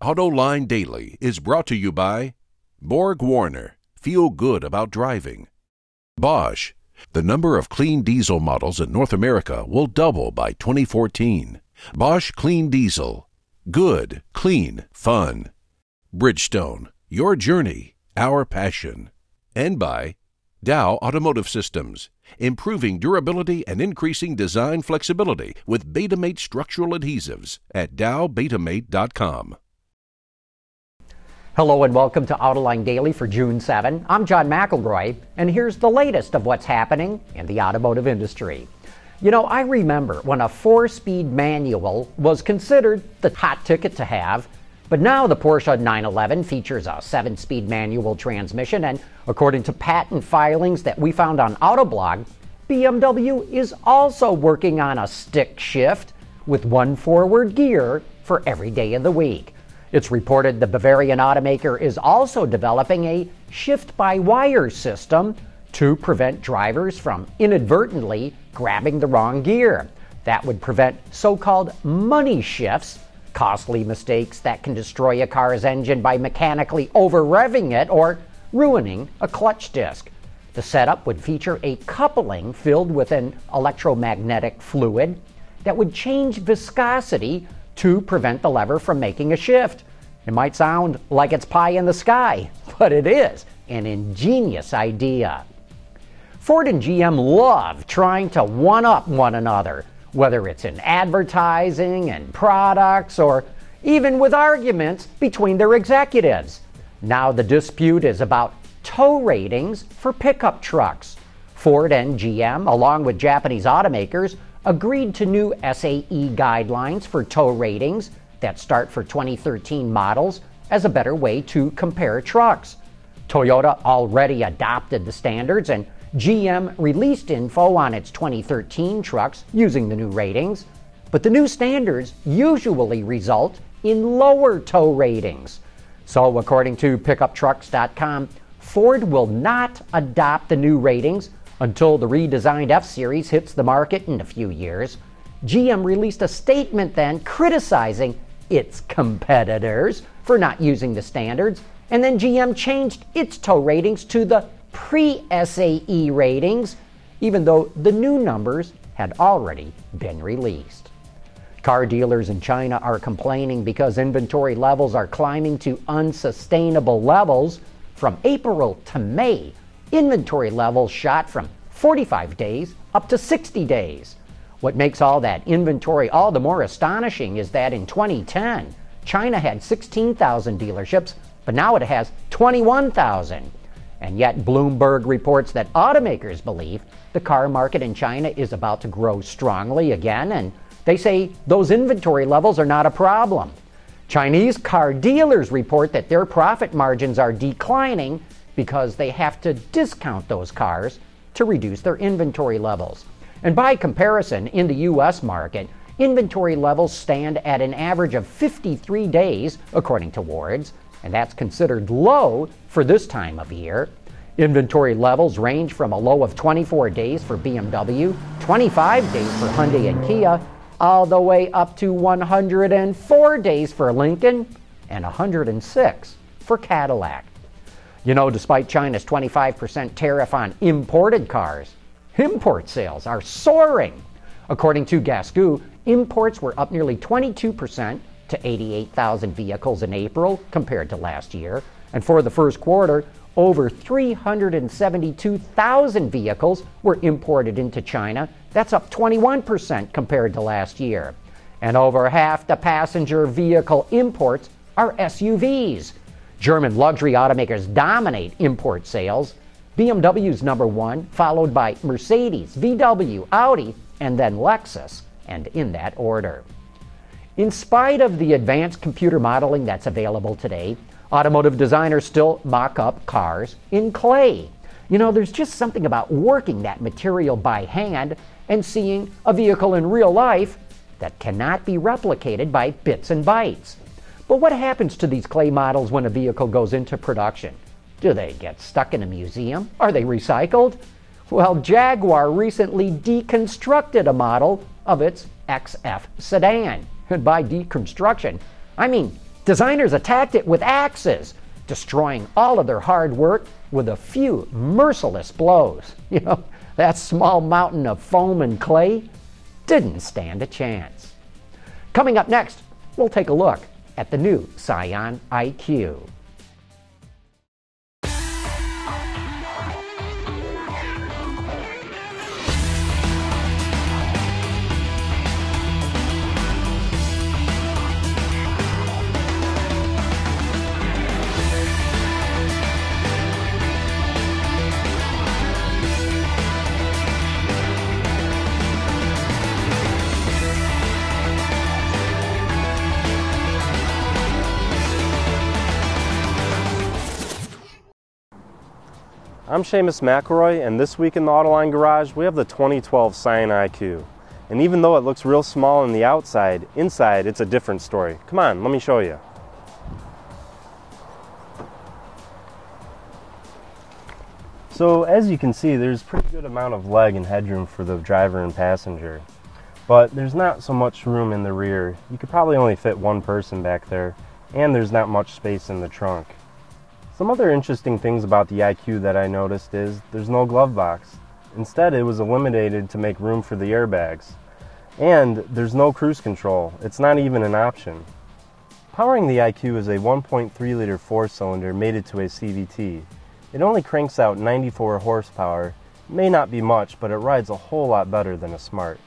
AutoLine Daily is brought to you by Borg Warner. Feel good about driving. Bosch. The number of clean diesel models in North America will double by 2014. Bosch Clean Diesel. Good, clean, fun. Bridgestone. Your journey, our passion. And by Dow Automotive Systems, improving durability and increasing design flexibility with Betamate structural adhesives at dowbetamate.com. Hello and welcome to Autoline Daily for June 7. I'm John McElroy, and here's the latest of what's happening in the automotive industry. You know, I remember when a four speed manual was considered the hot ticket to have, but now the Porsche 911 features a seven speed manual transmission, and according to patent filings that we found on Autoblog, BMW is also working on a stick shift with one forward gear for every day of the week. It's reported the Bavarian automaker is also developing a shift by wire system to prevent drivers from inadvertently grabbing the wrong gear. That would prevent so called money shifts, costly mistakes that can destroy a car's engine by mechanically over revving it or ruining a clutch disc. The setup would feature a coupling filled with an electromagnetic fluid that would change viscosity to prevent the lever from making a shift. It might sound like it's pie in the sky, but it is an ingenious idea. Ford and GM love trying to one up one another, whether it's in advertising and products or even with arguments between their executives. Now the dispute is about tow ratings for pickup trucks. Ford and GM, along with Japanese automakers, agreed to new SAE guidelines for tow ratings that start for 2013 models as a better way to compare trucks. Toyota already adopted the standards, and GM released info on its 2013 trucks using the new ratings. But the new standards usually result in lower tow ratings. So, according to pickuptrucks.com, Ford will not adopt the new ratings until the redesigned F Series hits the market in a few years, GM released a statement then criticizing its competitors for not using the standards, and then GM changed its tow ratings to the pre SAE ratings, even though the new numbers had already been released. Car dealers in China are complaining because inventory levels are climbing to unsustainable levels. From April to May, inventory levels shot from 45 days up to 60 days. What makes all that inventory all the more astonishing is that in 2010, China had 16,000 dealerships, but now it has 21,000. And yet, Bloomberg reports that automakers believe the car market in China is about to grow strongly again, and they say those inventory levels are not a problem. Chinese car dealers report that their profit margins are declining because they have to discount those cars to reduce their inventory levels. And by comparison, in the U.S. market, inventory levels stand at an average of 53 days, according to Wards, and that's considered low for this time of year. Inventory levels range from a low of 24 days for BMW, 25 days for Hyundai and Kia, all the way up to 104 days for Lincoln and 106 for Cadillac. You know, despite China's 25% tariff on imported cars, import sales are soaring. According to Gasgoo, imports were up nearly 22% to 88,000 vehicles in April compared to last year. And for the first quarter, over 372,000 vehicles were imported into China. That's up 21% compared to last year. And over half the passenger vehicle imports are SUVs. German luxury automakers dominate import sales. BMW's number one, followed by Mercedes, VW, Audi, and then Lexus, and in that order. In spite of the advanced computer modeling that's available today, automotive designers still mock up cars in clay. You know, there's just something about working that material by hand and seeing a vehicle in real life that cannot be replicated by bits and bytes. But what happens to these clay models when a vehicle goes into production? Do they get stuck in a museum? Are they recycled? Well, Jaguar recently deconstructed a model of its XF sedan. And by deconstruction, I mean Designers attacked it with axes, destroying all of their hard work with a few merciless blows. You know, that small mountain of foam and clay didn't stand a chance. Coming up next, we'll take a look at the new Scion IQ. I'm Seamus McElroy, and this week in the Autoline Garage, we have the 2012 Scion IQ. And even though it looks real small on the outside, inside it's a different story. Come on, let me show you. So as you can see, there's pretty good amount of leg and headroom for the driver and passenger. But there's not so much room in the rear. You could probably only fit one person back there, and there's not much space in the trunk. Some other interesting things about the IQ that I noticed is there's no glove box. Instead, it was eliminated to make room for the airbags. And there's no cruise control. It's not even an option. Powering the IQ is a 1.3 liter four cylinder mated to a CVT. It only cranks out 94 horsepower. May not be much, but it rides a whole lot better than a Smart.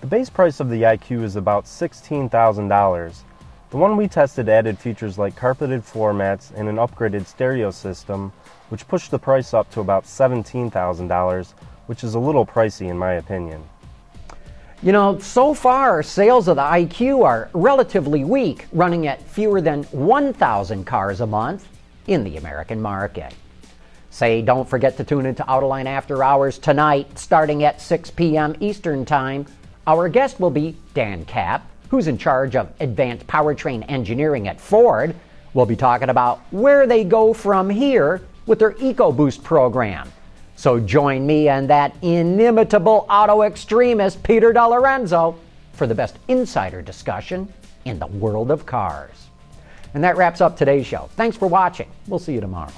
The base price of the IQ is about $16,000 the one we tested added features like carpeted floor mats and an upgraded stereo system, which pushed the price up to about $17,000, which is a little pricey in my opinion. You know, so far, sales of the IQ are relatively weak, running at fewer than 1,000 cars a month in the American market. Say, don't forget to tune into Autoline After Hours tonight, starting at 6 p.m. Eastern Time. Our guest will be Dan Kapp, who's in charge of advanced powertrain engineering at Ford, will be talking about where they go from here with their EcoBoost program. So join me and that inimitable auto extremist, Peter DeLorenzo, for the best insider discussion in the world of cars. And that wraps up today's show. Thanks for watching. We'll see you tomorrow.